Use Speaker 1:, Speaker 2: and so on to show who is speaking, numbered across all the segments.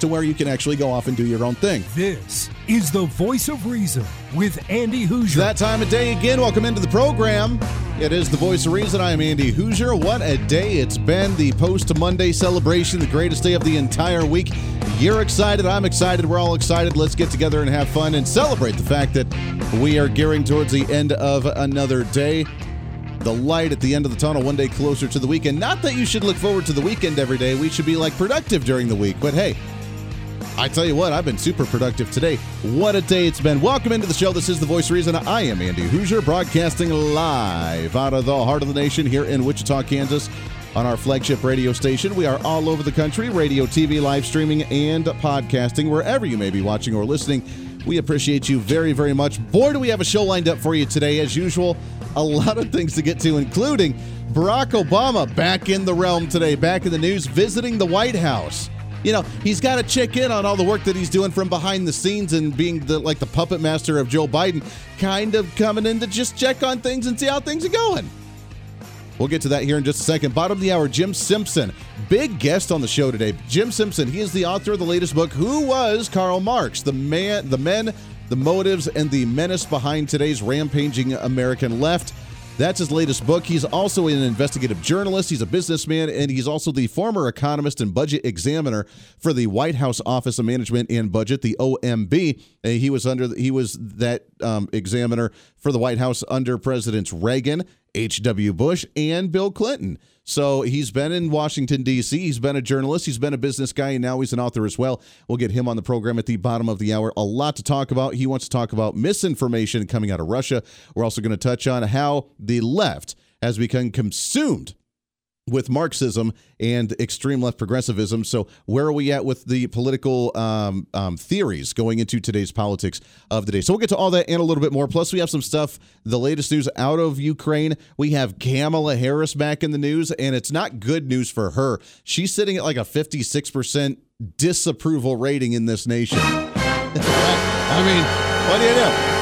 Speaker 1: to where you can actually go off and do your own thing.
Speaker 2: This is the voice of reason with Andy Hooser.
Speaker 1: That time of day again. Welcome into the program. It is the voice of reason. I am Andy Hooser. What a day it's been. The post Monday celebration, the greatest day of the entire week. You're excited. I'm excited. We're all excited. Let's get together and have fun and celebrate the fact that we are gearing towards the end of another day the light at the end of the tunnel one day closer to the weekend. Not that you should look forward to the weekend every day. We should be like productive during the week. But hey, I tell you what, I've been super productive today. What a day it's been. Welcome into the show. This is The Voice Reason. I am Andy Hooser, broadcasting live out of the heart of the nation here in Wichita, Kansas, on our flagship radio station. We are all over the country radio, TV, live streaming, and podcasting, wherever you may be watching or listening. We appreciate you very, very much. Boy, do we have a show lined up for you today. As usual, a lot of things to get to, including Barack Obama back in the realm today, back in the news, visiting the White House. You know, he's got to check in on all the work that he's doing from behind the scenes and being the like the puppet master of Joe Biden, kind of coming in to just check on things and see how things are going. We'll get to that here in just a second. Bottom of the hour, Jim Simpson, big guest on the show today. Jim Simpson, he is the author of the latest book, Who Was Karl Marx? The man, the men the motives and the menace behind today's rampaging American left. That's his latest book. He's also an investigative journalist. He's a businessman, and he's also the former economist and budget examiner for the White House Office of Management and Budget, the OMB. And he was under he was that um, examiner for the White House under Presidents Reagan, H.W. Bush, and Bill Clinton. So he's been in Washington, D.C., he's been a journalist, he's been a business guy, and now he's an author as well. We'll get him on the program at the bottom of the hour. A lot to talk about. He wants to talk about misinformation coming out of Russia. We're also going to touch on how the left has become consumed with Marxism and extreme left progressivism. So, where are we at with the political um, um, theories going into today's politics of the day? So, we'll get to all that and a little bit more. Plus, we have some stuff, the latest news out of Ukraine. We have Kamala Harris back in the news, and it's not good news for her. She's sitting at like a 56% disapproval rating in this nation. I mean, what do you do?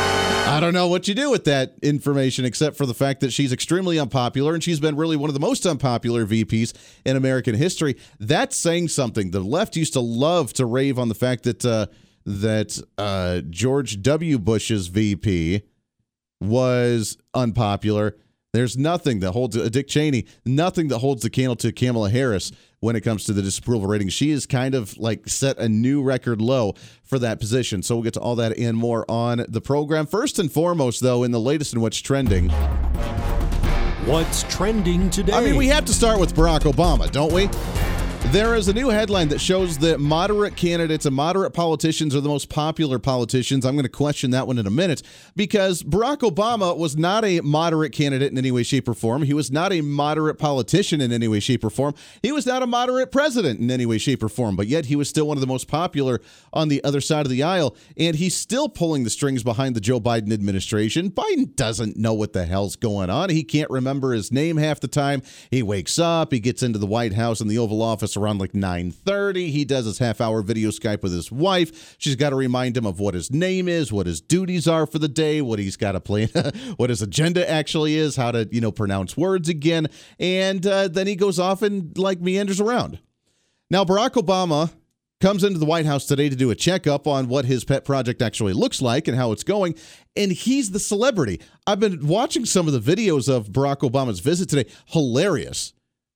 Speaker 1: I don't know what you do with that information except for the fact that she's extremely unpopular and she's been really one of the most unpopular VPs in American history. That's saying something. The left used to love to rave on the fact that uh, that uh, George W. Bush's VP was unpopular. There's nothing that holds uh, Dick Cheney, nothing that holds the candle to Kamala Harris when it comes to the disapproval rating. She is kind of like set a new record low for that position. So we'll get to all that and more on the program. First and foremost, though, in the latest in what's trending.
Speaker 2: What's trending today?
Speaker 1: I mean, we have to start with Barack Obama, don't we? There is a new headline that shows that moderate candidates and moderate politicians are the most popular politicians. I'm going to question that one in a minute because Barack Obama was not a moderate candidate in any way, shape, or form. He was not a moderate politician in any way, shape, or form. He was not a moderate president in any way, shape, or form, but yet he was still one of the most popular on the other side of the aisle. And he's still pulling the strings behind the Joe Biden administration. Biden doesn't know what the hell's going on. He can't remember his name half the time. He wakes up, he gets into the White House and the Oval Office around like 9:30. He does his half-hour video Skype with his wife. She's got to remind him of what his name is, what his duties are for the day, what he's got to plan, what his agenda actually is, how to, you know, pronounce words again, and uh, then he goes off and like meanders around. Now, Barack Obama comes into the White House today to do a checkup on what his pet project actually looks like and how it's going. And he's the celebrity. I've been watching some of the videos of Barack Obama's visit today. Hilarious.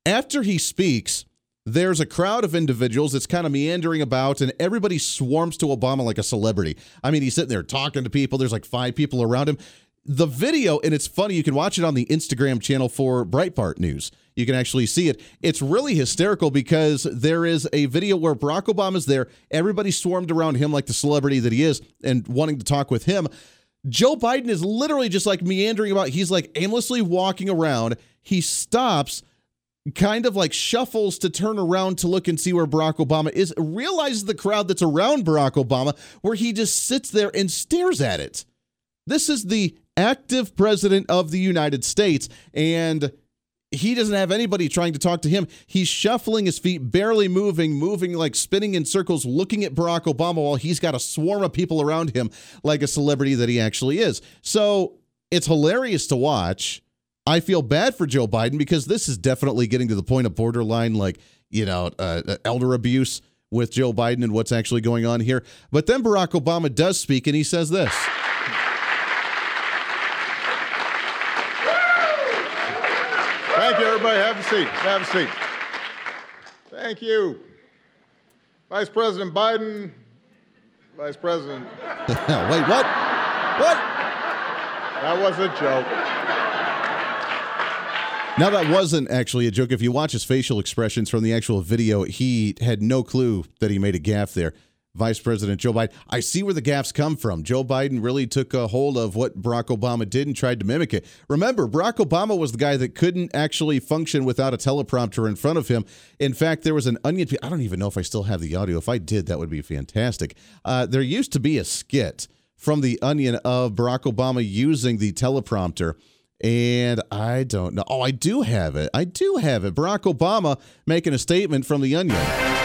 Speaker 1: After he speaks, there's a crowd of individuals that's kind of meandering about, and everybody swarms to Obama like a celebrity. I mean, he's sitting there talking to people. There's like five people around him. The video, and it's funny, you can watch it on the Instagram channel for Breitbart News. You can actually see it. It's really hysterical because there is a video where Barack Obama's there. Everybody swarmed around him like the celebrity that he is and wanting to talk with him. Joe Biden is literally just like meandering about. He's like aimlessly walking around. He stops kind of like shuffles to turn around to look and see where Barack Obama is, realizes the crowd that's around Barack Obama, where he just sits there and stares at it. This is the active president of the United States, and he doesn't have anybody trying to talk to him. He's shuffling his feet, barely moving, moving like spinning in circles, looking at Barack Obama while he's got a swarm of people around him, like a celebrity that he actually is. So it's hilarious to watch. I feel bad for Joe Biden because this is definitely getting to the point of borderline, like, you know, uh, uh elder abuse with Joe Biden and what's actually going on here. But then Barack Obama does speak and he says this.
Speaker 3: Thank you, everybody. Have a seat. Have a seat. Thank you. Vice President Biden, Vice President.
Speaker 1: Wait, what? What?
Speaker 3: That was a joke.
Speaker 1: Now, that wasn't actually a joke. If you watch his facial expressions from the actual video, he had no clue that he made a gaffe there. Vice President Joe Biden. I see where the gaffes come from. Joe Biden really took a hold of what Barack Obama did and tried to mimic it. Remember, Barack Obama was the guy that couldn't actually function without a teleprompter in front of him. In fact, there was an onion. I don't even know if I still have the audio. If I did, that would be fantastic. Uh, there used to be a skit from the Onion of Barack Obama using the teleprompter. And I don't know. Oh, I do have it. I do have it. Barack Obama making a statement from the Onion.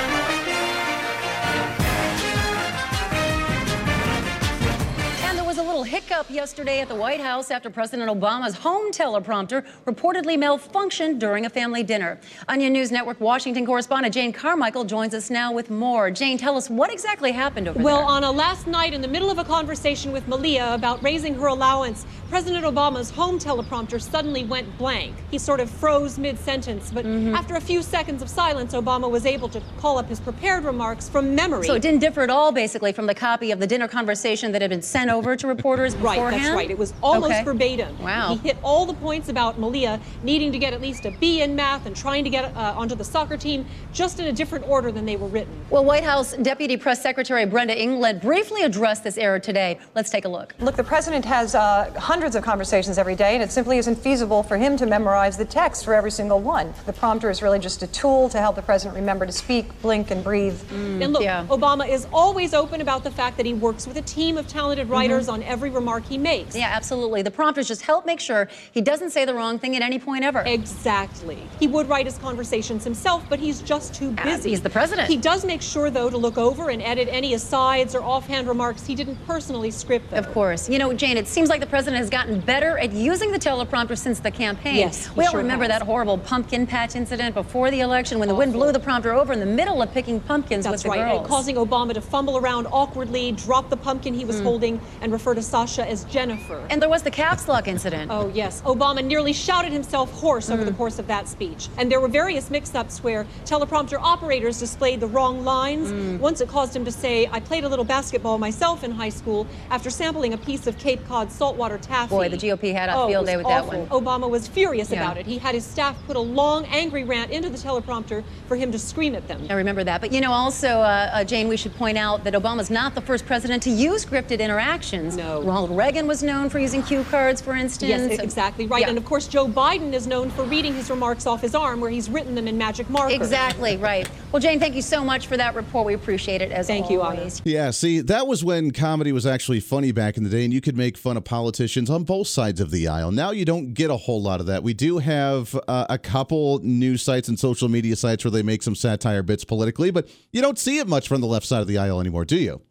Speaker 4: Up yesterday at the White House after President Obama's home teleprompter reportedly malfunctioned during a family dinner. Onion News Network Washington correspondent Jane Carmichael joins us now with more. Jane, tell us what exactly happened over
Speaker 5: well,
Speaker 4: there.
Speaker 5: Well, Anna, last night in the middle of a conversation with Malia about raising her allowance, President Obama's home teleprompter suddenly went blank. He sort of froze mid sentence, but mm-hmm. after a few seconds of silence, Obama was able to call up his prepared remarks from memory.
Speaker 4: So it didn't differ at all, basically, from the copy of the dinner conversation that had been sent over to reporters
Speaker 5: Right, that's right. It was almost
Speaker 4: okay.
Speaker 5: verbatim.
Speaker 4: Wow.
Speaker 5: He hit all the points about Malia needing to get at least a B in math and trying to get uh, onto the soccer team, just in a different order than they were written.
Speaker 4: Well, White House Deputy Press Secretary Brenda England briefly addressed this error today. Let's take a look.
Speaker 6: Look, the president has uh, hundreds of conversations every day, and it simply isn't feasible for him to memorize the text for every single one. The prompter is really just a tool to help the president remember to speak, blink, and breathe.
Speaker 5: Mm, and look, yeah. Obama is always open about the fact that he works with a team of talented writers mm-hmm. on every remark he makes.
Speaker 4: Yeah, absolutely. The prompters just help make sure he doesn't say the wrong thing at any point ever.
Speaker 5: Exactly. He would write his conversations himself, but he's just too busy.
Speaker 4: he's the president.
Speaker 5: He does make sure, though, to look over and edit any asides or offhand remarks he didn't personally script. Though.
Speaker 4: Of course. You know, Jane, it seems like the president has gotten better at using the teleprompter since the campaign.
Speaker 5: Yes,
Speaker 4: we all
Speaker 5: sure
Speaker 4: remember
Speaker 5: has.
Speaker 4: that horrible pumpkin patch incident before the election when
Speaker 5: Awful.
Speaker 4: the wind blew the prompter over in the middle of picking pumpkins
Speaker 5: That's
Speaker 4: with the
Speaker 5: right,
Speaker 4: girls.
Speaker 5: causing Obama to fumble around awkwardly, drop the pumpkin he was mm. holding, and refer to Sasha as Jennifer.
Speaker 4: And there was the caps lock incident.
Speaker 5: Oh, yes. Obama nearly shouted himself hoarse mm. over the mm. course of that speech. And there were various mix ups where teleprompter operators displayed the wrong lines. Mm. Once it caused him to say, I played a little basketball myself in high school after sampling a piece of Cape Cod saltwater taffy.
Speaker 4: Boy, the GOP had a
Speaker 5: oh,
Speaker 4: field day with
Speaker 5: awful.
Speaker 4: that one.
Speaker 5: Obama was furious
Speaker 4: yeah.
Speaker 5: about it. He had his staff put a long, angry rant into the teleprompter for him to scream at them.
Speaker 4: I remember that. But you know, also, uh, uh, Jane, we should point out that Obama's not the first president to use scripted interactions.
Speaker 5: No.
Speaker 4: Ronald Reagan was known for using cue cards, for instance.
Speaker 5: Yes, exactly right.
Speaker 4: Yeah.
Speaker 5: And of course, Joe Biden is known for reading his remarks off his arm where he's written them in magic marker.
Speaker 4: Exactly right. Well, Jane, thank you so much for that report. We appreciate it as
Speaker 5: thank
Speaker 4: always.
Speaker 5: you,
Speaker 1: Anna. Yeah, see, that was when comedy was actually funny back in the day, and you could make fun of politicians on both sides of the aisle. Now you don't get a whole lot of that. We do have uh, a couple news sites and social media sites where they make some satire bits politically, but you don't see it much from the left side of the aisle anymore, do you?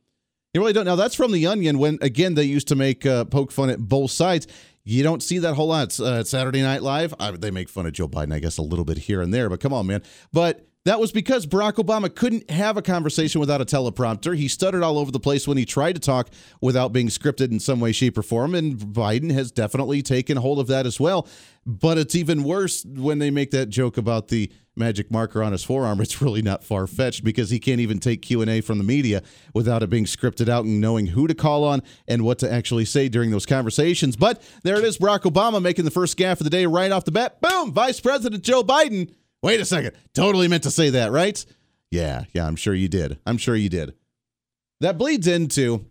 Speaker 1: You really don't. Now that's from the Onion when again they used to make uh, poke fun at both sides. You don't see that whole lot. Uh, Saturday Night Live. I, they make fun of Joe Biden, I guess, a little bit here and there, but come on, man. But that was because Barack Obama couldn't have a conversation without a teleprompter. He stuttered all over the place when he tried to talk without being scripted in some way, shape, or form. And Biden has definitely taken hold of that as well. But it's even worse when they make that joke about the magic marker on his forearm. It's really not far fetched because he can't even take Q and A from the media without it being scripted out and knowing who to call on and what to actually say during those conversations. But there it is, Barack Obama making the first gaffe of the day right off the bat. Boom, Vice President Joe Biden Wait a second. Totally meant to say that, right? Yeah, yeah, I'm sure you did. I'm sure you did. That bleeds into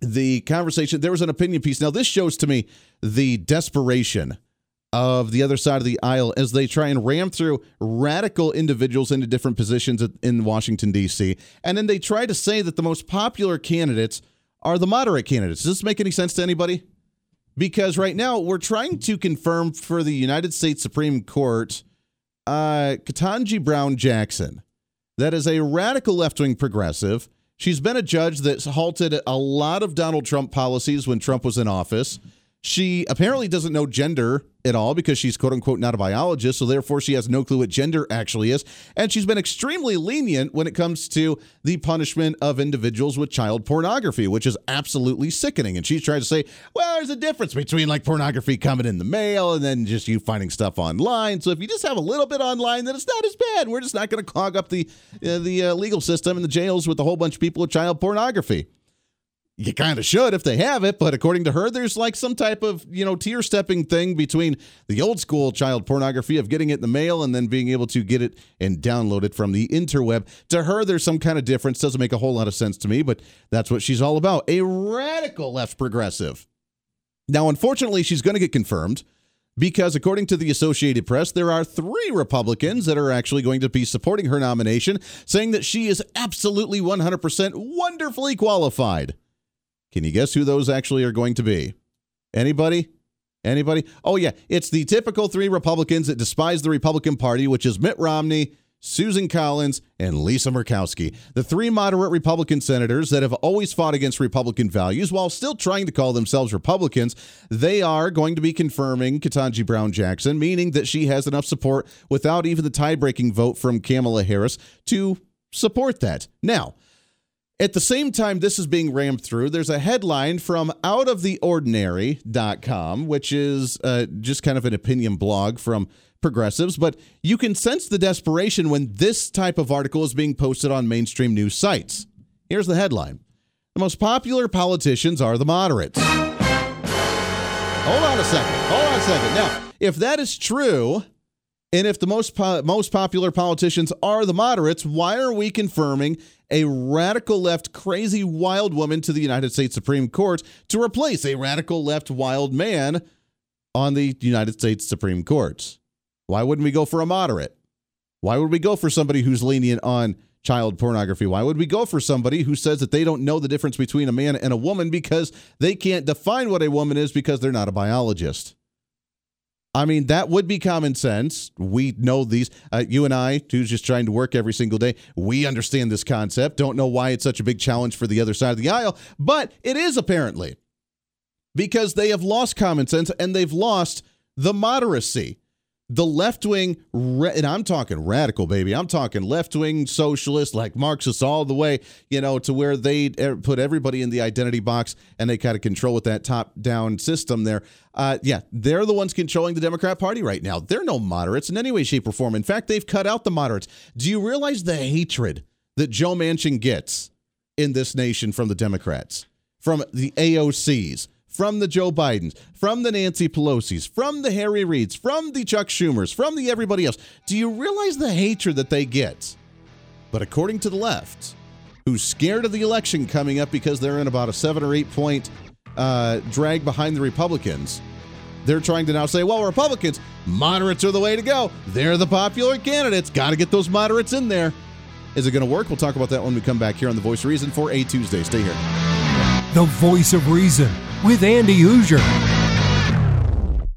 Speaker 1: the conversation. There was an opinion piece. Now, this shows to me the desperation of the other side of the aisle as they try and ram through radical individuals into different positions in Washington, D.C. And then they try to say that the most popular candidates are the moderate candidates. Does this make any sense to anybody? Because right now we're trying to confirm for the United States Supreme Court uh, Ketanji Brown Jackson. That is a radical left wing progressive. She's been a judge that's halted a lot of Donald Trump policies when Trump was in office. She apparently doesn't know gender at all because she's quote unquote not a biologist, so therefore she has no clue what gender actually is. And she's been extremely lenient when it comes to the punishment of individuals with child pornography, which is absolutely sickening. And she's trying to say, well, there's a difference between like pornography coming in the mail and then just you finding stuff online. So if you just have a little bit online, then it's not as bad. We're just not going to clog up the uh, the uh, legal system and the jails with a whole bunch of people with child pornography you kind of should if they have it, but according to her, there's like some type of, you know, tier stepping thing between the old school child pornography of getting it in the mail and then being able to get it and download it from the interweb. To her, there's some kind of difference. Doesn't make a whole lot of sense to me, but that's what she's all about. A radical left progressive. Now, unfortunately, she's going to get confirmed because according to the Associated Press, there are three Republicans that are actually going to be supporting her nomination, saying that she is absolutely 100% wonderfully qualified. Can you guess who those actually are going to be? Anybody? Anybody? Oh, yeah. It's the typical three Republicans that despise the Republican Party, which is Mitt Romney, Susan Collins, and Lisa Murkowski. The three moderate Republican senators that have always fought against Republican values while still trying to call themselves Republicans, they are going to be confirming Ketanji Brown Jackson, meaning that she has enough support without even the tie breaking vote from Kamala Harris to support that. Now, at the same time, this is being rammed through. There's a headline from outoftheordinary.com, which is uh, just kind of an opinion blog from progressives, but you can sense the desperation when this type of article is being posted on mainstream news sites. Here's the headline The most popular politicians are the moderates. Hold on a second. Hold on a second. Now, if that is true, and if the most po- most popular politicians are the moderates, why are we confirming a radical left crazy wild woman to the United States Supreme Court to replace a radical left wild man on the United States Supreme Court. Why wouldn't we go for a moderate? Why would we go for somebody who's lenient on child pornography? Why would we go for somebody who says that they don't know the difference between a man and a woman because they can't define what a woman is because they're not a biologist? I mean, that would be common sense. We know these. Uh, you and I, who's just trying to work every single day, we understand this concept. Don't know why it's such a big challenge for the other side of the aisle, but it is apparently because they have lost common sense and they've lost the moderacy the left wing, and I'm talking radical, baby. I'm talking left wing socialists, like Marxists, all the way, you know, to where they put everybody in the identity box and they kind of control with that top down system there. Uh, yeah, they're the ones controlling the Democrat Party right now. They're no moderates in any way, shape, or form. In fact, they've cut out the moderates. Do you realize the hatred that Joe Manchin gets in this nation from the Democrats, from the AOCs? From the Joe Bidens, from the Nancy Pelosi's, from the Harry Reids, from the Chuck Schumers, from the everybody else. Do you realize the hatred that they get? But according to the left, who's scared of the election coming up because they're in about a seven or eight point uh, drag behind the Republicans, they're trying to now say, well, Republicans, moderates are the way to go. They're the popular candidates. Got to get those moderates in there. Is it going to work? We'll talk about that when we come back here on The Voice of Reason for a Tuesday. Stay here.
Speaker 2: The Voice of Reason with Andy Hooser.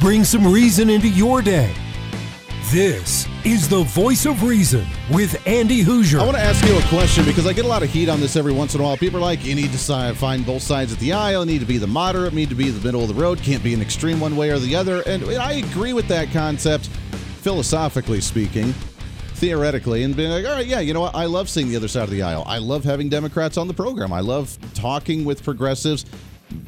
Speaker 2: Bring some reason into your day. This is the voice of reason with Andy Hooser.
Speaker 1: I want to ask you a question because I get a lot of heat on this every once in a while. People are like, you need to find both sides of the aisle, you need to be the moderate, you need to be the middle of the road, can't be an extreme one way or the other. And I agree with that concept, philosophically speaking, theoretically, and being like, all right, yeah, you know what? I love seeing the other side of the aisle. I love having Democrats on the program. I love talking with progressives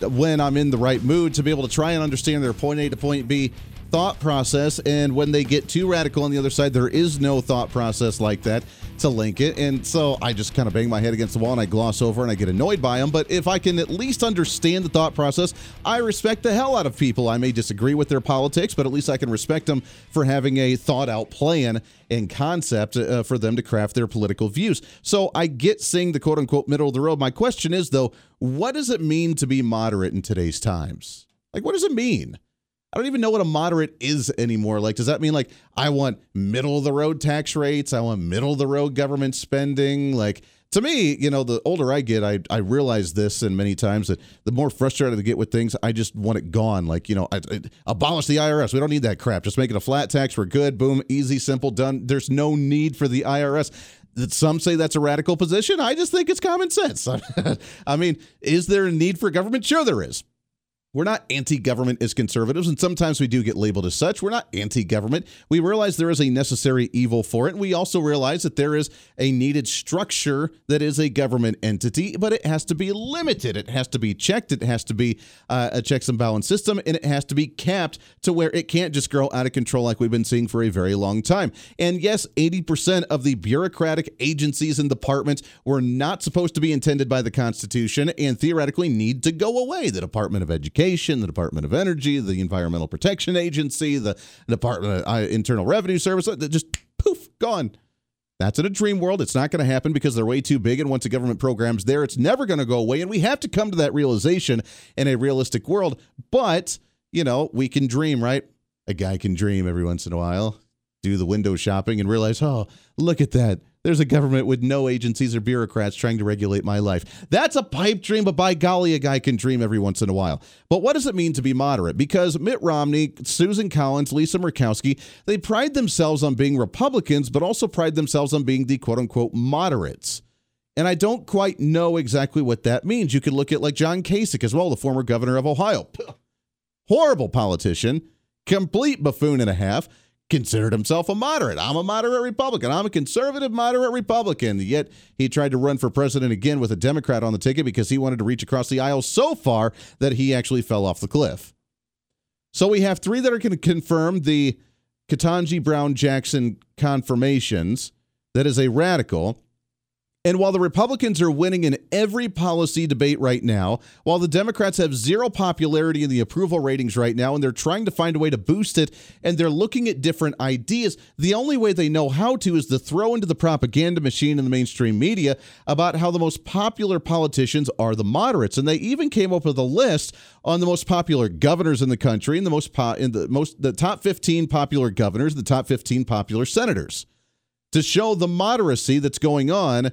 Speaker 1: when I'm in the right mood to be able to try and understand their point A to point B thought process. And when they get too radical on the other side, there is no thought process like that to link it. And so I just kind of bang my head against the wall and I gloss over and I get annoyed by them. But if I can at least understand the thought process, I respect the hell out of people. I may disagree with their politics, but at least I can respect them for having a thought out plan and concept uh, for them to craft their political views. So I get seeing the quote unquote middle of the road. My question is, though, what does it mean to be moderate in today's times? Like, what does it mean? I don't even know what a moderate is anymore. Like, does that mean like I want middle of the road tax rates? I want middle of the road government spending? Like, to me, you know, the older I get, I, I realize this, and many times that the more frustrated I get with things, I just want it gone. Like, you know, I, I, abolish the IRS. We don't need that crap. Just make it a flat tax. We're good. Boom, easy, simple, done. There's no need for the IRS. Some say that's a radical position. I just think it's common sense. I mean, is there a need for government? Sure, there is. We're not anti government as conservatives, and sometimes we do get labeled as such. We're not anti government. We realize there is a necessary evil for it. We also realize that there is a needed structure that is a government entity, but it has to be limited. It has to be checked. It has to be uh, a checks and balance system, and it has to be capped to where it can't just grow out of control like we've been seeing for a very long time. And yes, 80% of the bureaucratic agencies and departments were not supposed to be intended by the Constitution and theoretically need to go away. The Department of Education the Department of Energy, the Environmental Protection Agency, the Department of uh, Internal Revenue Service, just poof, gone. That's in a dream world. It's not going to happen because they're way too big. And once a government program's there, it's never going to go away. And we have to come to that realization in a realistic world. But, you know, we can dream, right? A guy can dream every once in a while, do the window shopping and realize, oh, look at that. There's a government with no agencies or bureaucrats trying to regulate my life. That's a pipe dream, but by golly, a guy can dream every once in a while. But what does it mean to be moderate? Because Mitt Romney, Susan Collins, Lisa Murkowski, they pride themselves on being Republicans, but also pride themselves on being the quote unquote moderates. And I don't quite know exactly what that means. You could look at like John Kasich as well, the former governor of Ohio. Horrible politician, complete buffoon and a half considered himself a moderate. I'm a moderate Republican. I'm a conservative moderate Republican. Yet he tried to run for president again with a Democrat on the ticket because he wanted to reach across the aisle so far that he actually fell off the cliff. So we have three that are going to confirm the Ketanji Brown Jackson confirmations. That is a radical. And while the Republicans are winning in every policy debate right now, while the Democrats have zero popularity in the approval ratings right now, and they're trying to find a way to boost it, and they're looking at different ideas, the only way they know how to is to throw into the propaganda machine in the mainstream media about how the most popular politicians are the moderates. And they even came up with a list on the most popular governors in the country and the most po- in the most the top 15 popular governors, the top 15 popular senators to show the moderacy that's going on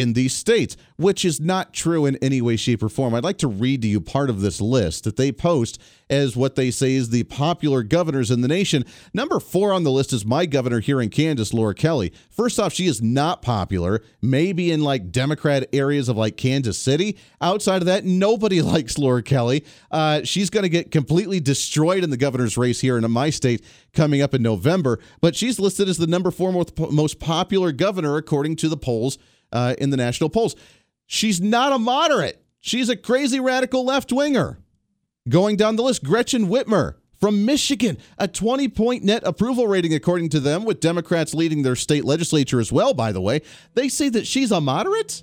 Speaker 1: in these states, which is not true in any way, shape, or form. I'd like to read to you part of this list that they post as what they say is the popular governors in the nation. Number four on the list is my governor here in Kansas, Laura Kelly. First off, she is not popular, maybe in like Democrat areas of like Kansas City. Outside of that, nobody likes Laura Kelly. Uh, she's going to get completely destroyed in the governor's race here in my state coming up in November, but she's listed as the number four most popular governor according to the polls uh, in the national polls. She's not a moderate. She's a crazy radical left winger. Going down the list, Gretchen Whitmer from Michigan, a 20 point net approval rating, according to them, with Democrats leading their state legislature as well, by the way. They say that she's a moderate.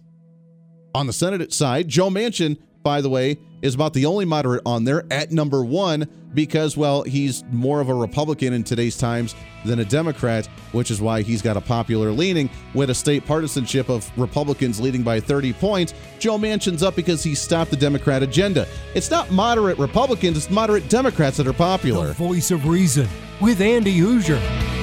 Speaker 1: On the Senate side, Joe Manchin by the way, is about the only moderate on there at number one because, well, he's more of a Republican in today's times than a Democrat, which is why he's got a popular leaning with a state partisanship of Republicans leading by 30 points. Joe Manchin's up because he stopped the Democrat agenda. It's not moderate Republicans, it's moderate Democrats that are popular.
Speaker 2: The voice of reason with Andy Hooser.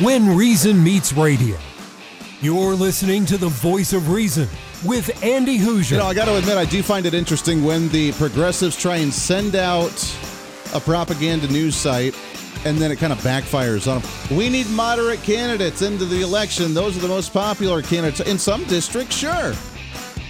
Speaker 2: When Reason Meets Radio. You're listening to the voice of reason with Andy Hooser.
Speaker 1: You know, I got to admit, I do find it interesting when the progressives try and send out a propaganda news site and then it kind of backfires on them. We need moderate candidates into the election. Those are the most popular candidates. In some districts, sure.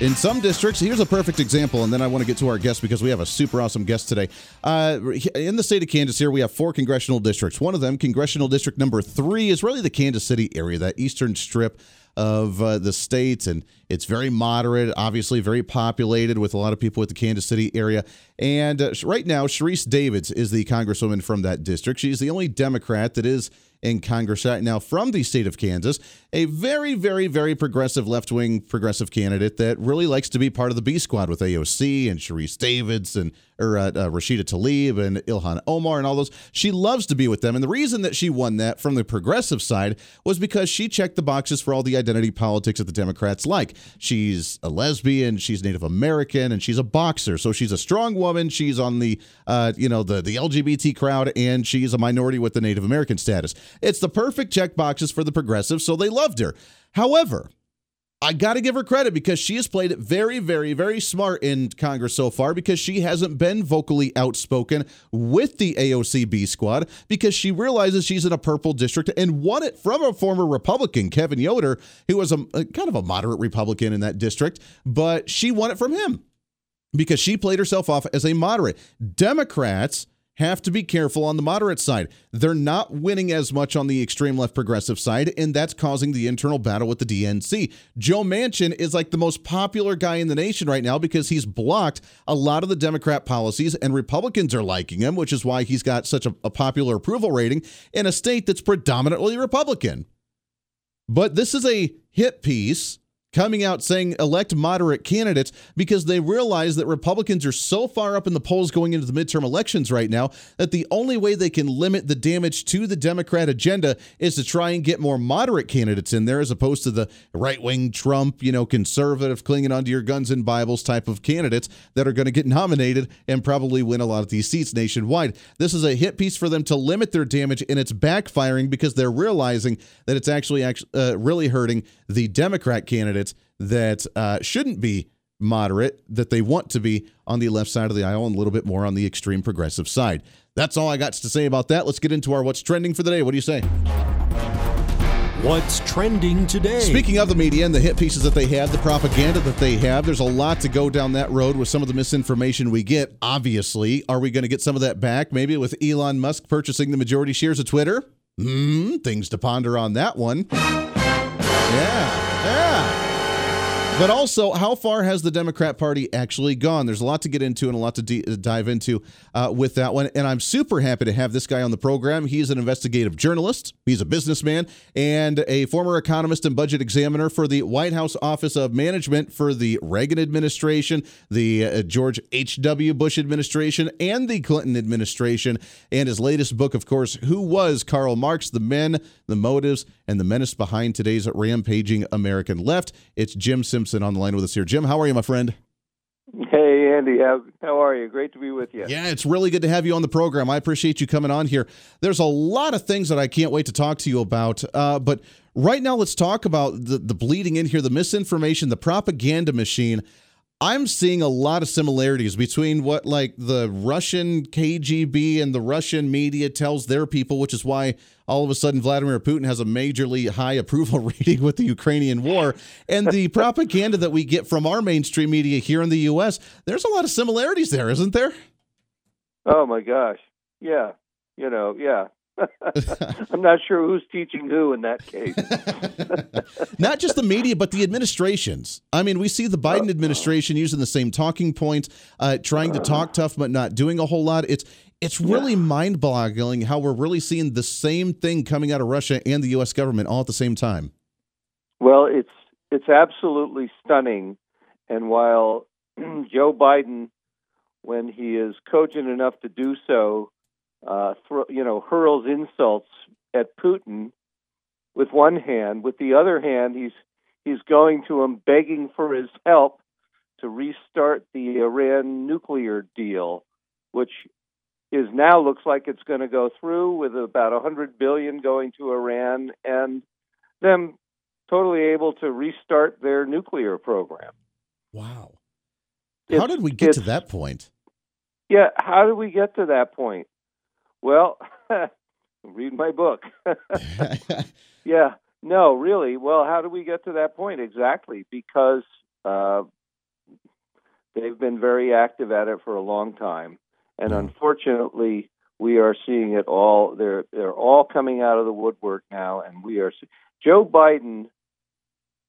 Speaker 1: In some districts, here's a perfect example, and then I want to get to our guest because we have a super awesome guest today. Uh, in the state of Kansas, here we have four congressional districts. One of them, congressional district number three, is really the Kansas City area, that eastern strip of uh, the state, and it's very moderate, obviously very populated with a lot of people with the Kansas City area. And uh, right now, Sharice Davids is the congresswoman from that district. She's the only Democrat that is in Congress. Right now from the state of Kansas, a very, very, very progressive left wing progressive candidate that really likes to be part of the B squad with AOC and Sharice Davids and or uh, uh, Rashida Tlaib and Ilhan Omar and all those. She loves to be with them. And the reason that she won that from the progressive side was because she checked the boxes for all the identity politics that the Democrats like. She's a lesbian, she's Native American, and she's a boxer. So she's a strong woman. She's on the, uh, you know, the, the LGBT crowd, and she's a minority with the Native American status. It's the perfect check boxes for the progressives, so they loved her. However, I got to give her credit because she has played very, very, very smart in Congress so far because she hasn't been vocally outspoken with the AOC B squad because she realizes she's in a purple district and won it from a former Republican, Kevin Yoder, who was a, a kind of a moderate Republican in that district, but she won it from him because she played herself off as a moderate. Democrats have to be careful on the moderate side. They're not winning as much on the extreme left progressive side, and that's causing the internal battle with the DNC. Joe Manchin is like the most popular guy in the nation right now because he's blocked a lot of the Democrat policies, and Republicans are liking him, which is why he's got such a, a popular approval rating in a state that's predominantly Republican. But this is a hit piece coming out saying elect moderate candidates because they realize that Republicans are so far up in the polls going into the midterm elections right now that the only way they can limit the damage to the Democrat agenda is to try and get more moderate candidates in there as opposed to the right wing Trump, you know, conservative, clinging onto your guns and Bibles type of candidates that are going to get nominated and probably win a lot of these seats nationwide. This is a hit piece for them to limit their damage and it's backfiring because they're realizing that it's actually, actually uh, really hurting the Democrat candidates that uh, shouldn't be moderate, that they want to be on the left side of the aisle and a little bit more on the extreme progressive side. That's all I got to say about that. Let's get into our what's trending for the day. What do you say?
Speaker 2: What's trending today?
Speaker 1: Speaking of the media and the hit pieces that they have, the propaganda that they have, there's a lot to go down that road with some of the misinformation we get. Obviously, are we going to get some of that back? Maybe with Elon Musk purchasing the majority shares of Twitter? Hmm, things to ponder on that one. Yeah, yeah. But also, how far has the Democrat Party actually gone? There's a lot to get into and a lot to d- dive into uh, with that one. And I'm super happy to have this guy on the program. He's an investigative journalist, he's a businessman, and a former economist and budget examiner for the White House Office of Management for the Reagan administration, the uh, George H.W. Bush administration, and the Clinton administration. And his latest book, of course, Who Was Karl Marx? The Men, the Motives, and the Menace Behind Today's Rampaging American Left. It's Jim Simpson on the line with us here. Jim, how are you, my friend?
Speaker 7: Hey, Andy. How, how are you? Great to be with you.
Speaker 1: Yeah, it's really good to have you on the program. I appreciate you coming on here. There's a lot of things that I can't wait to talk to you about. Uh, but right now, let's talk about the, the bleeding in here, the misinformation, the propaganda machine. I'm seeing a lot of similarities between what like the Russian KGB and the Russian media tells their people, which is why all of a sudden Vladimir Putin has a majorly high approval rating with the Ukrainian war, and the propaganda that we get from our mainstream media here in the US. There's a lot of similarities there, isn't there?
Speaker 7: Oh my gosh. Yeah. You know, yeah. I'm not sure who's teaching who in that case.
Speaker 1: not just the media, but the administrations. I mean, we see the Biden administration using the same talking points, uh, trying to talk tough, but not doing a whole lot. It's it's really yeah. mind-boggling how we're really seeing the same thing coming out of Russia and the U.S. government all at the same time.
Speaker 7: Well, it's it's absolutely stunning, and while Joe Biden, when he is cogent enough to do so, uh, thro- you know, hurls insults at Putin with one hand. With the other hand, he's he's going to him begging for his help to restart the Iran nuclear deal, which is now looks like it's going to go through with about 100 billion going to Iran and them totally able to restart their nuclear program.
Speaker 1: Wow. How did we get to that point?
Speaker 7: Yeah, how did we get to that point? Well, read my book. yeah, no, really. Well, how do we get to that point exactly? Because uh, they've been very active at it for a long time, and mm. unfortunately, we are seeing it all. They're they're all coming out of the woodwork now, and we are. Joe Biden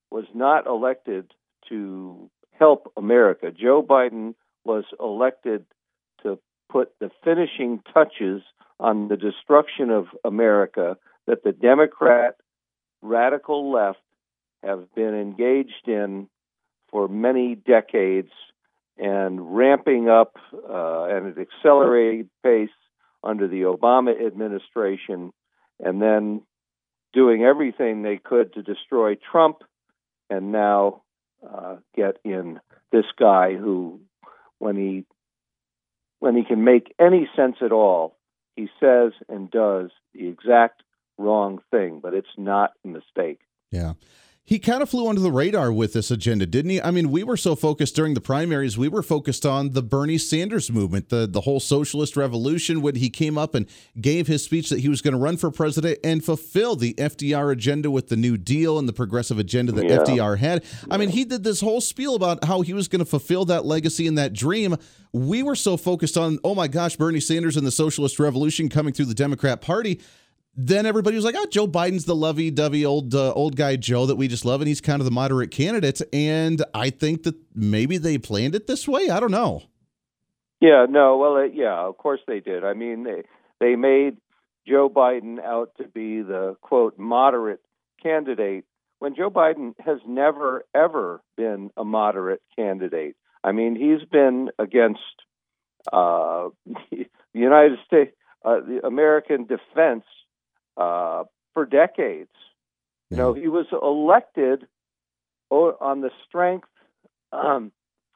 Speaker 7: was not elected to help America. Joe Biden was elected to put the finishing touches on the destruction of America that the Democrat radical left have been engaged in for many decades and ramping up uh, at an accelerated pace under the Obama administration, and then doing everything they could to destroy Trump, and now uh, get in this guy who, when he when he can make any sense at all, he says and does the exact wrong thing, but it's not a mistake.
Speaker 1: Yeah. He kind of flew under the radar with this agenda, didn't he? I mean, we were so focused during the primaries, we were focused on the Bernie Sanders movement, the, the whole socialist revolution, when he came up and gave his speech that he was going to run for president and fulfill the FDR agenda with the New Deal and the progressive agenda that yeah. FDR had. I mean, he did this whole spiel about how he was going to fulfill that legacy and that dream. We were so focused on, oh my gosh, Bernie Sanders and the socialist revolution coming through the Democrat Party then everybody was like, "Oh, Joe Biden's the lovey-dovey old uh, old guy Joe that we just love, and he's kind of the moderate candidate." And I think that maybe they planned it this way. I don't know.
Speaker 7: Yeah, no, well, uh, yeah, of course they did. I mean, they they made Joe Biden out to be the quote moderate candidate when Joe Biden has never ever been a moderate candidate. I mean, he's been against uh, the United States, uh, the American defense uh, for decades. You know, he was elected on the strength um,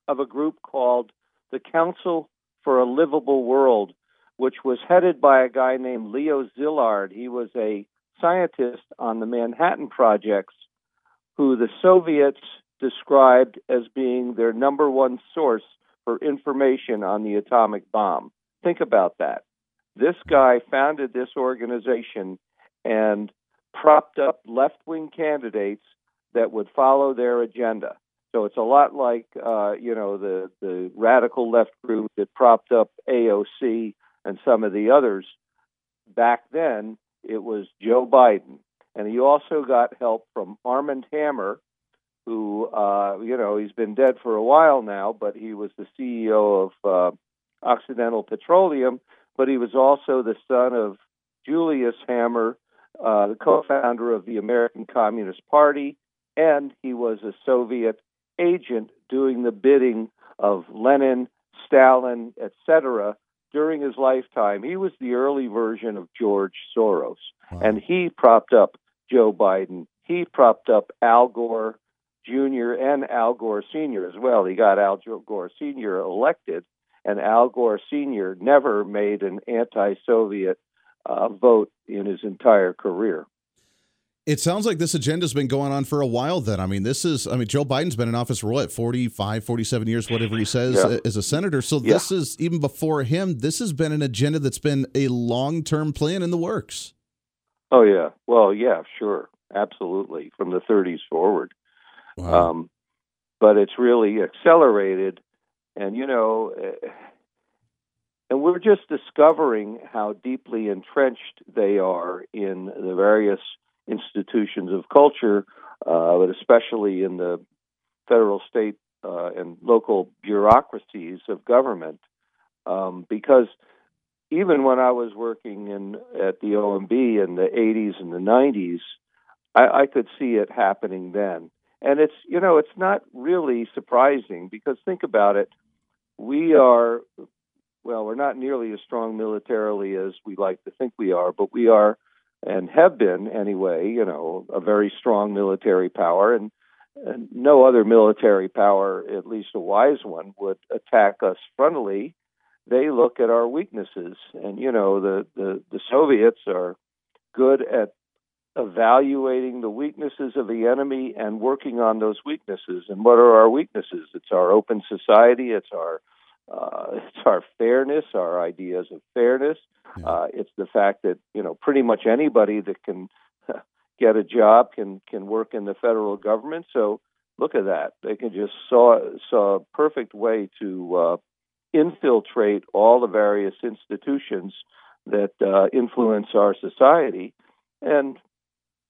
Speaker 7: of a group called the Council for a Livable World, which was headed by a guy named Leo Szilard. He was a scientist on the Manhattan projects who the Soviets described as being their number one source for information on the atomic bomb. Think about that. This guy founded this organization and propped up left wing candidates that would follow their agenda. So it's a lot like uh, you know the the radical left group that propped up AOC and some of the others. Back then, it was Joe Biden, and he also got help from Armand Hammer, who uh, you know he's been dead for a while now, but he was the CEO of uh, Occidental Petroleum, but he was also the son of Julius Hammer, uh, the co-founder of the American Communist Party, and he was a Soviet agent doing the bidding of Lenin, Stalin, etc. during his lifetime. He was the early version of George Soros, wow. and he propped up Joe Biden. He propped up Al Gore Jr. and Al Gore Sr. as well. He got Al Gore Sr. elected, and Al Gore Sr. never made an anti Soviet uh, vote in his entire career.
Speaker 1: It sounds like this agenda's been going on for a while then. I mean, this is, I mean, Joe Biden's been in office for what, 45, 47 years, whatever he says, yeah. as a senator. So yeah. this is, even before him, this has been an agenda that's been a long term plan in the works.
Speaker 7: Oh, yeah. Well, yeah, sure. Absolutely. From the 30s forward. Wow. Um, but it's really accelerated. And, you know, eh, and we're just discovering how deeply entrenched they are in the various institutions of culture, uh, but especially in the federal, state, uh, and local bureaucracies of government. Um, because even when I was working in at the OMB in the 80s and the 90s, I, I could see it happening then. And it's you know it's not really surprising because think about it, we are well we're not nearly as strong militarily as we like to think we are, but we are and have been anyway, you know, a very strong military power, and, and, no other military power, at least a wise one, would attack us frontally. They look at our weaknesses, and you know, the the, the Soviets are good at evaluating the weaknesses of the enemy and working on those weaknesses. And what are our weaknesses? It's our open society. It's our uh, it's our fairness, our ideas of fairness. Yeah. Uh, it's the fact that you know pretty much anybody that can get a job can can work in the federal government. So look at that; they can just saw saw a perfect way to uh, infiltrate all the various institutions that uh, influence our society, and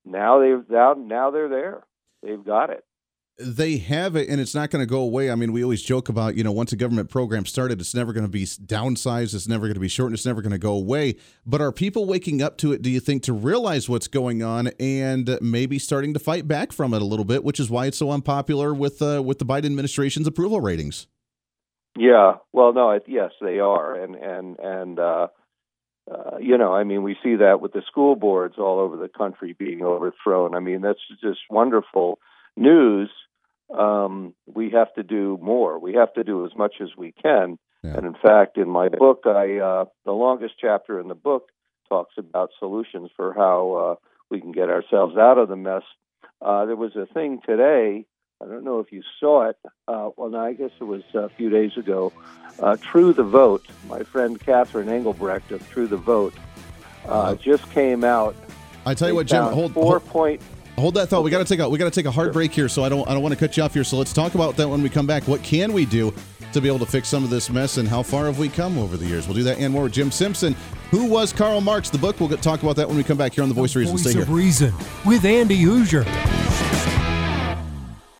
Speaker 7: now they've now now they're there. They've got it
Speaker 1: they have it and it's not going to go away. I mean, we always joke about, you know, once a government program started, it's never going to be downsized, it's never going to be shortened, it's never going to go away. But are people waking up to it, do you think, to realize what's going on and maybe starting to fight back from it a little bit, which is why it's so unpopular with uh, with the Biden administration's approval ratings?
Speaker 7: Yeah, well, no, yes, they are, and and and uh, uh, you know, I mean, we see that with the school boards all over the country being overthrown. I mean, that's just wonderful news, um, we have to do more. We have to do as much as we can. Yeah. And in fact, in my book, I uh, the longest chapter in the book talks about solutions for how uh, we can get ourselves out of the mess. Uh, there was a thing today. I don't know if you saw it. Uh, well, no, I guess it was a few days ago. Uh, True the Vote. My friend Catherine Engelbrecht of True the Vote uh, just came out.
Speaker 1: I tell you what, Jim. Hold
Speaker 7: four hold, point
Speaker 1: Hold that thought. Okay. We got to take a we got to take a hard break here, so I don't I don't want to cut you off here. So let's talk about that when we come back. What can we do to be able to fix some of this mess, and how far have we come over the years? We'll do that and more with Jim Simpson. Who was Karl Marx? The book. We'll get, talk about that when we come back here on the Voice
Speaker 2: the
Speaker 1: of Reason.
Speaker 2: Voice
Speaker 1: Stay
Speaker 2: of
Speaker 1: here.
Speaker 2: Reason with Andy Hooser.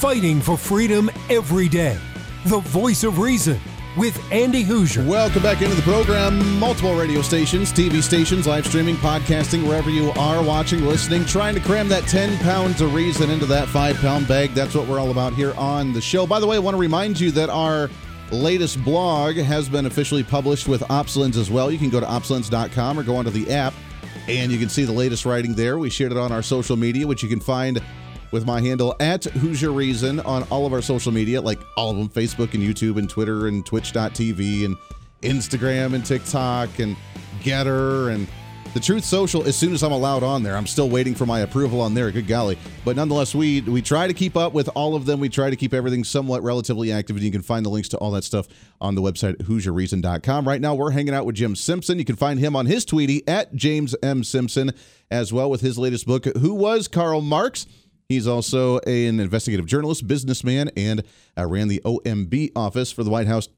Speaker 2: Fighting for freedom every day. The voice of reason with Andy Hooser.
Speaker 1: Welcome back into the program. Multiple radio stations, TV stations, live streaming, podcasting, wherever you are watching, listening, trying to cram that 10 pounds of reason into that five pound bag. That's what we're all about here on the show. By the way, I want to remind you that our latest blog has been officially published with OpsLens as well. You can go to opslens.com or go onto the app and you can see the latest writing there. We shared it on our social media, which you can find with my handle at Hooser Reason on all of our social media, like all of them Facebook and YouTube and Twitter and Twitch.tv and Instagram and TikTok and Gettr and the Truth Social. As soon as I'm allowed on there, I'm still waiting for my approval on there. Good golly! But nonetheless, we we try to keep up with all of them. We try to keep everything somewhat relatively active, and you can find the links to all that stuff on the website HooserReason.com. Right now, we're hanging out with Jim Simpson. You can find him on his Tweety at James M Simpson as well with his latest book, Who Was Karl Marx. He's also an investigative journalist, businessman, and uh, ran the OMB office for the White House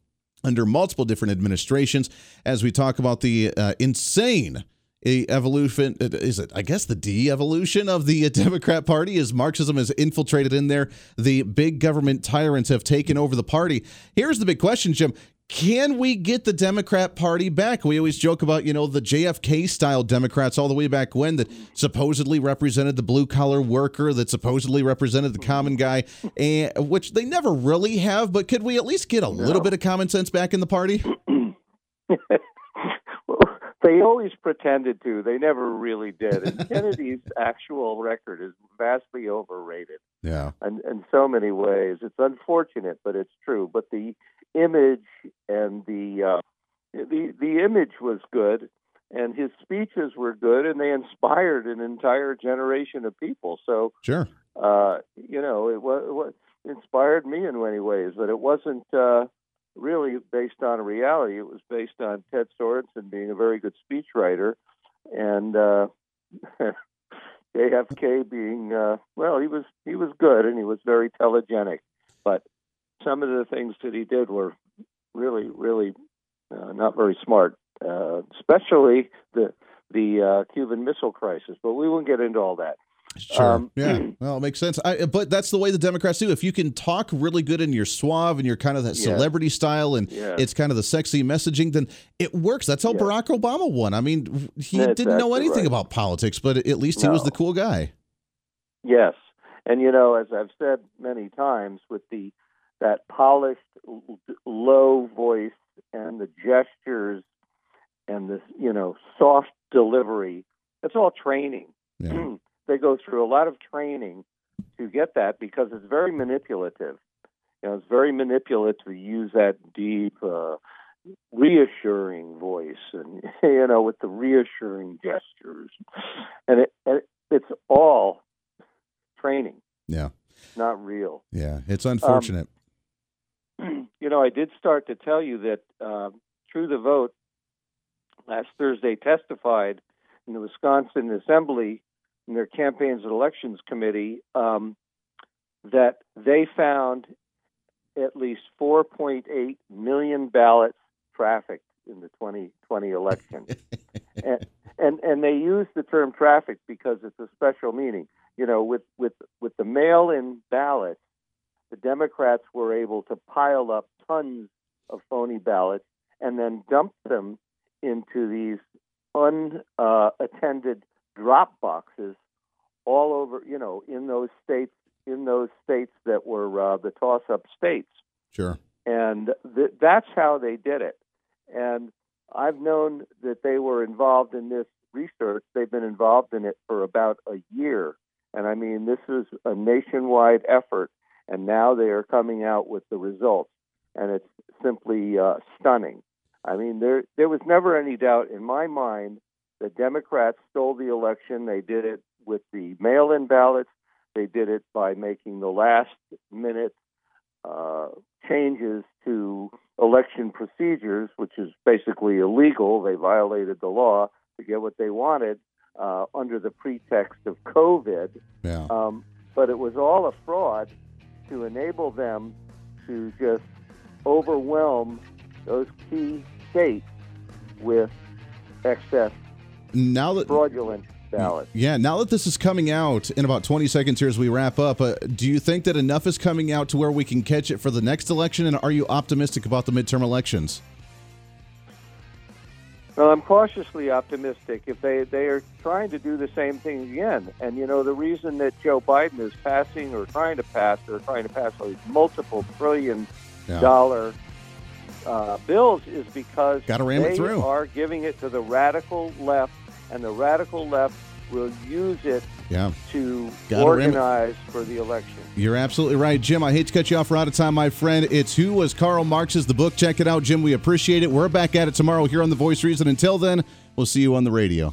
Speaker 1: under multiple different administrations. As we talk about the uh, insane evolution, is it? I guess the de-evolution of the Democrat Party as Marxism has infiltrated in there. The big government tyrants have taken over the party. Here's the big question, Jim can we get the Democrat Party back? We always joke about, you know, the JFK style Democrats all the way back when that supposedly represented the blue collar worker, that supposedly represented the common guy, and which they never really have. But could we at least get a no. little bit of common sense back in the party?
Speaker 7: they always pretended to. They never really did. And Kennedy's actual record is vastly overrated.
Speaker 1: Yeah.
Speaker 7: And in so many ways. It's unfortunate, but it's true. But the image and the uh, the the image was good, and his speeches were good, and they inspired an entire generation of people. So
Speaker 1: sure,
Speaker 7: uh, you know, it was, it was inspired me in many ways, but it wasn't uh, really based on reality. It was based on Ted Sorensen being a very good speechwriter, and uh, JFK being uh, well, he was he was good and he was very telegenic, but some of the things that he did were really, really uh, not very smart, uh, especially the the uh, Cuban Missile Crisis. But we won't get into all that.
Speaker 1: Sure. Um, yeah. Well, it makes sense. I, but that's the way the Democrats do. If you can talk really good and you're suave and you're kind of that celebrity style and it's kind of the sexy messaging, then it works. That's how Barack Obama won. I mean, he didn't know anything right. about politics, but at least he no. was the cool guy.
Speaker 7: Yes. And, you know, as I've said many times, with the that polished low voice and the gestures and this you know soft delivery it's all training yeah. they go through a lot of training to get that because it's very manipulative. You know it's very manipulative to use that deep uh, reassuring voice and you know with the reassuring gestures. And it, it it's all training.
Speaker 1: Yeah.
Speaker 7: Not real.
Speaker 1: Yeah it's unfortunate. Um,
Speaker 7: know, I did start to tell you that uh, True the Vote last Thursday testified in the Wisconsin Assembly in their Campaigns and Elections Committee um, that they found at least 4.8 million ballots trafficked in the 2020 election. and, and and they use the term traffic because it's a special meaning. You know, with with with the mail-in ballots, the Democrats were able to pile up tons of phony ballots and then dump them into these unattended drop boxes all over, you know, in those states in those states that were uh, the toss-up states.
Speaker 1: Sure.
Speaker 7: And th- that's how they did it. And I've known that they were involved in this research. They've been involved in it for about a year. And I mean, this is a nationwide effort. And now they are coming out with the results. And it's simply uh, stunning. I mean, there, there was never any doubt in my mind that Democrats stole the election. They did it with the mail in ballots, they did it by making the last minute uh, changes to election procedures, which is basically illegal. They violated the law to get what they wanted uh, under the pretext of COVID.
Speaker 1: Yeah.
Speaker 7: Um, but it was all a fraud to enable them to just overwhelm those key states with excess
Speaker 1: now that
Speaker 7: fraudulent ballots.
Speaker 1: Yeah, now that this is coming out in about 20 seconds here as we wrap up, uh, do you think that enough is coming out to where we can catch it for the next election? And are you optimistic about the midterm elections?
Speaker 7: Well, I'm cautiously optimistic. If they they are trying to do the same thing again, and you know the reason that Joe Biden is passing or trying to pass or trying to pass these multiple trillion
Speaker 1: Yeah.
Speaker 7: dollar uh, bills is because
Speaker 1: Gotta ram it
Speaker 7: they
Speaker 1: through.
Speaker 7: are giving it to the radical left, and the radical left will use it
Speaker 1: Yeah.
Speaker 7: to
Speaker 1: Gotta
Speaker 7: organize for the election.
Speaker 1: You're absolutely right, Jim. I hate to cut you off. We're out of time, my friend. It's Who Was Karl Marx's the book. Check it out, Jim. We appreciate it. We're back at it tomorrow here on The Voice Reason. Until then, we'll see you on the radio.